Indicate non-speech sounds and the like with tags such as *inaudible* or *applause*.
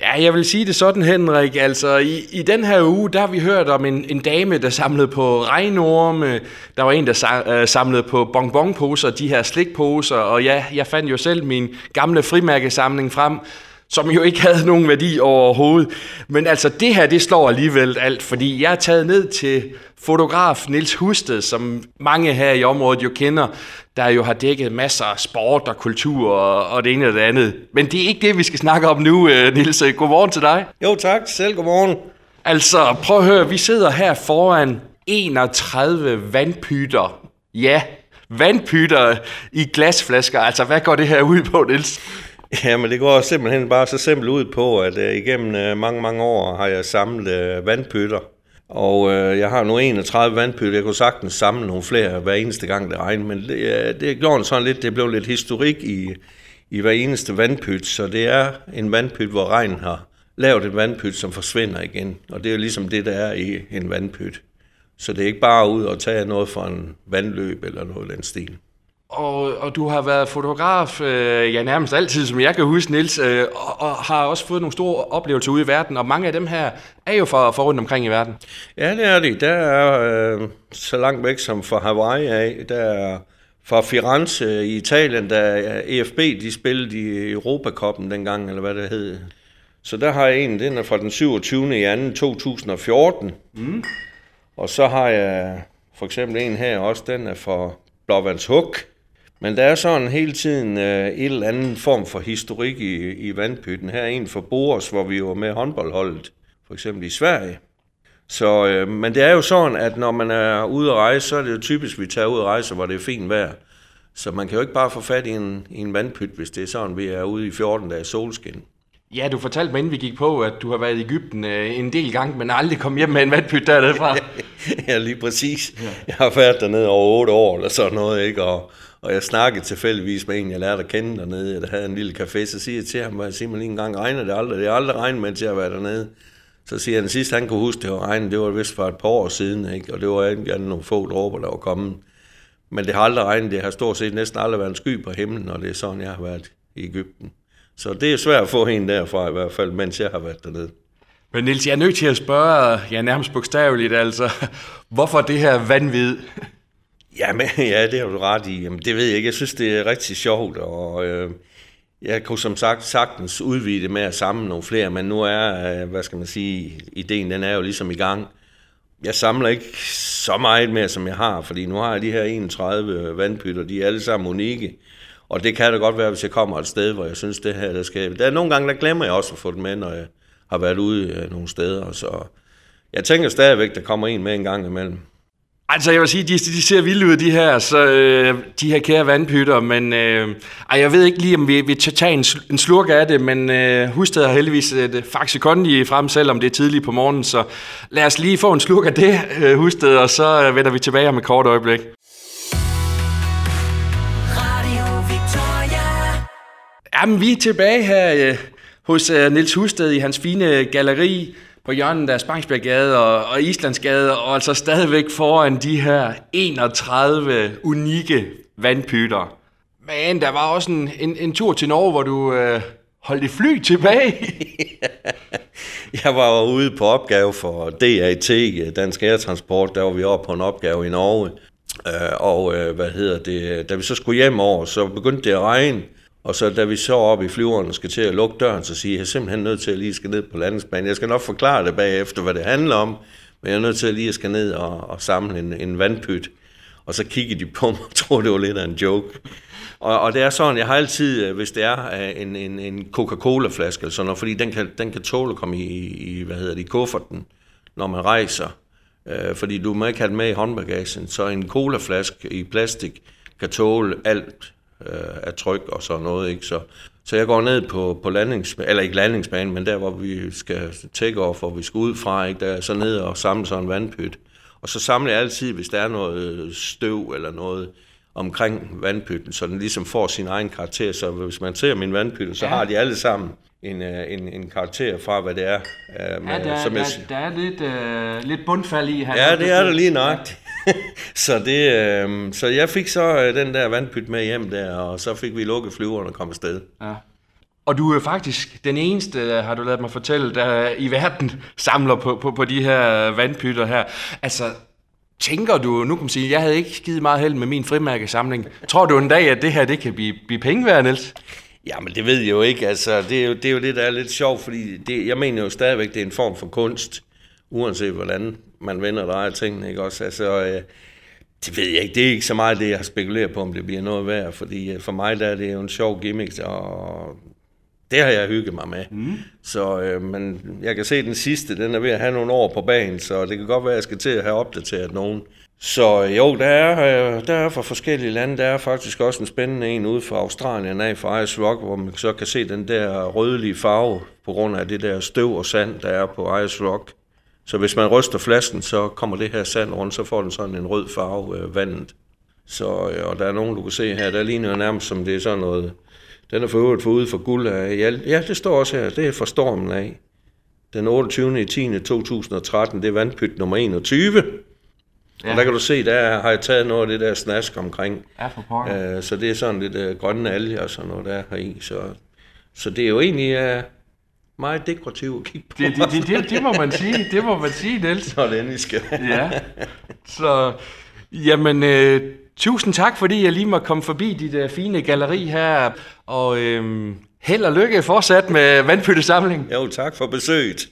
Ja, jeg vil sige det sådan, Henrik. Altså, i, i den her uge, der har vi hørt om en, en dame, der samlede på regnorme. Der var en, der øh, samlede på bonbonposer, de her slikposer. Og ja, jeg fandt jo selv min gamle frimærkesamling frem som jo ikke havde nogen værdi overhovedet. Men altså, det her, det slår alligevel alt, fordi jeg er taget ned til fotograf Nils Husted, som mange her i området jo kender, der jo har dækket masser af sport og kultur og, og det ene og det andet. Men det er ikke det, vi skal snakke om nu, øh, Nils. Godmorgen til dig. Jo, tak. Selv godmorgen. Altså, prøv at høre, vi sidder her foran 31 vandpytter. Ja, vandpytter i glasflasker. Altså, hvad går det her ud på, Nils? *laughs* Ja, men det går simpelthen bare så simpelt ud på, at uh, igennem uh, mange, mange år har jeg samlet uh, vandpytter. Og uh, jeg har nu 31 vandpytter. Jeg kunne sagtens samle nogle flere hver eneste gang, det regnede. Men det, uh, det gjorde sådan lidt, det blev lidt historik i, i hver eneste vandpyt. Så det er en vandpyt, hvor regnen har lavet et vandpyt, som forsvinder igen. Og det er jo ligesom det, der er i en vandpyt. Så det er ikke bare ud og tage noget fra en vandløb eller noget af den stil. Og, og du har været fotograf, øh, ja nærmest altid, som jeg kan huske, Nils, øh, og, og har også fået nogle store oplevelser ude i verden, og mange af dem her er jo for, for rundt omkring i verden. Ja, det er de. Der er øh, så langt væk som fra Hawaii af, der er fra Firenze i Italien, der er EFB, de spillede i Europakoppen dengang, eller hvad det hed. Så der har jeg en, den er fra den 27. i 2. 2014. Mm. Og så har jeg for eksempel en her også, den er fra Blåvandshuk, men der er sådan hele tiden øh, en eller anden form for historik i, i vandpytten. Her er en for Boros, hvor vi var med håndboldholdet, for eksempel i Sverige. Så, øh, men det er jo sådan, at når man er ude at rejse, så er det jo typisk, at vi tager ud at rejse, hvor det er fint vejr. Så man kan jo ikke bare få fat i en, i en vandpyt, hvis det er sådan, vi er ude i 14 dage solskin. Ja, du fortalte mig, inden vi gik på, at du har været i Ægypten øh, en del gange, men aldrig kom hjem med en vandpyt dernede fra. *laughs* *laughs* ja, lige præcis. Ja. Jeg har været dernede over 8 år eller sådan noget, ikke? Og, og jeg snakkede tilfældigvis med en, jeg lærte at kende dernede, der havde en lille café, så siger jeg til ham, jeg siger lige en gang, regner det aldrig? Det er aldrig regnet, mens jeg har været dernede. Så siger han, sidst han kunne huske, det var regnet, det var vist for et par år siden, ikke? og det var ikke nogle få dråber, der var kommet. Men det har aldrig regnet, det har stort set næsten aldrig været en sky på himlen, og det er sådan, jeg har været i Ægypten. Så det er svært at få en derfra i hvert fald, mens jeg har været dernede. Men Nils, jeg er nødt til at spørge, ja nærmest bogstaveligt altså, *laughs* hvorfor det her vanvid? *laughs* Jamen, ja, det har du ret i. Jamen, det ved jeg ikke. Jeg synes, det er rigtig sjovt, og øh, jeg kunne som sagt sagtens udvide det med at samle nogle flere, men nu er, øh, hvad skal man sige, ideen den er jo ligesom i gang. Jeg samler ikke så meget mere, som jeg har, fordi nu har jeg de her 31 vandpytter, de er alle sammen unikke. Og det kan da godt være, hvis jeg kommer et sted, hvor jeg synes, det her, der skal... Der er nogle gange, der glemmer jeg også at få det med, når jeg har været ude øh, nogle steder. Så jeg tænker stadigvæk, der kommer en med en gang imellem. Altså, jeg vil sige, de, de ser vilde ud, de her, så, øh, de her kære vandpytter, men øh, ej, jeg ved ikke lige, om vi, vi tager en, en slurk af det, men øh, Husted har heldigvis et Faxe Kondi frem, selvom det er tidligt på morgenen, så lad os lige få en slurk af det, øh, Husted, og så øh, vender vi tilbage om et kort øjeblik. Jamen, vi er tilbage her øh, hos øh, Nils Husted i hans fine galleri på hjørnet af Spangsbjerggade og, og Islandsgade, og altså stadigvæk foran de her 31 unikke vandpytter. Men der var også en, en, en tur til Norge, hvor du øh, holdt et fly tilbage. *laughs* Jeg var ude på opgave for DAT, Dansk Airtransport, der var vi oppe på en opgave i Norge. Øh, og øh, hvad hedder det, da vi så skulle hjem over, så begyndte det at regne. Og så da vi så op i flyveren og skal til at lukke døren, så siger jeg, jeg er simpelthen nødt til at lige skal ned på landingsbanen. Jeg skal nok forklare det bagefter, hvad det handler om, men jeg er nødt til at lige skal ned og, og samle en, en vandpyt. Og så kiggede de på mig og *laughs* troede, det var lidt af en joke. Og, og det er sådan, jeg har altid, øh, hvis det er øh, en, en, en Coca-Cola-flaske eller sådan noget, fordi den kan, den kan tåle at komme i, i, hvad hedder det, i kufferten, når man rejser. Øh, fordi du må ikke have den med i håndbagagen. Så en colaflaske i plastik kan tåle alt øh, af tryk og sådan noget. Ikke? Så, så jeg går ned på, på landingsbanen, eller ikke landingsbanen, men der, hvor vi skal take off, hvor vi skal ud fra, ikke? der er så ned og samle sådan en vandpyt. Og så samler jeg altid, hvis der er noget støv eller noget omkring vandpytten, så den ligesom får sin egen karakter. Så hvis man ser min vandpytte, så ja. har de alle sammen en, øh, en, en karakter fra, hvad det er. Uh, med, ja, der, som der, jeg... der er lidt, uh, lidt bundfald i her. Ja, det er der lige nok. *laughs* så, det, øh, så jeg fik så øh, den der vandpyt med hjem der, og så fik vi lukket flyveren og kom afsted. Ja. Og du er faktisk den eneste, har du lavet mig fortælle, der i verden *laughs* samler på, på, på de her vandpytter her. Altså, tænker du, nu kan man sige, jeg havde ikke skidt meget held med min frimærkesamling. Tror du en dag, at det her det kan blive, blive penge værd, Niels? Ja, men det ved jeg jo ikke. Altså, det, er jo, det er jo det, der er lidt sjovt, fordi det, jeg mener jo stadigvæk, det er en form for kunst, uanset hvordan man vender og drejer tingene, ikke også? Altså, øh, det ved jeg ikke. Det er ikke så meget det, jeg har spekuleret på, om det bliver noget værd, fordi øh, for mig der er det jo en sjov gimmick, og det har jeg hygget mig med. Mm. Så, øh, men jeg kan se, at den sidste, den er ved at have nogle år på banen, så det kan godt være, at jeg skal til at have opdateret nogen. Så øh, jo, der er, øh, der er fra forskellige lande, der er faktisk også en spændende en ude fra Australien af, fra Ice Rock, hvor man så kan se den der rødlige farve, på grund af det der støv og sand, der er på Ice Rock. Så hvis man ryster flasken, så kommer det her sand rundt, så får den sådan en rød farve, øh, vandet. Så, øh, og der er nogen, du kan se her, der ligner nærmest som det er sådan noget, den er for øvrigt for ude for guld af, ja, det står også her, det er for stormen af. Den 28. i 10. 2013, det er vandpyt nummer 21. Ja. Og der kan du se, der har jeg taget noget af det der snask omkring. Ja, for uh, så det er sådan lidt uh, grønne alger og sådan noget, der her i. Så, så det er jo egentlig uh, meget dekorativt at kigge på. Det, det, det, det, det må man sige, det må man sige, Niels. Det endelig skal. ja, så jamen, øh, tusind tak, fordi jeg lige må komme forbi dit uh, fine galleri her, og øh, held og lykke fortsat med vandpyttesamling. Jo, tak for besøget.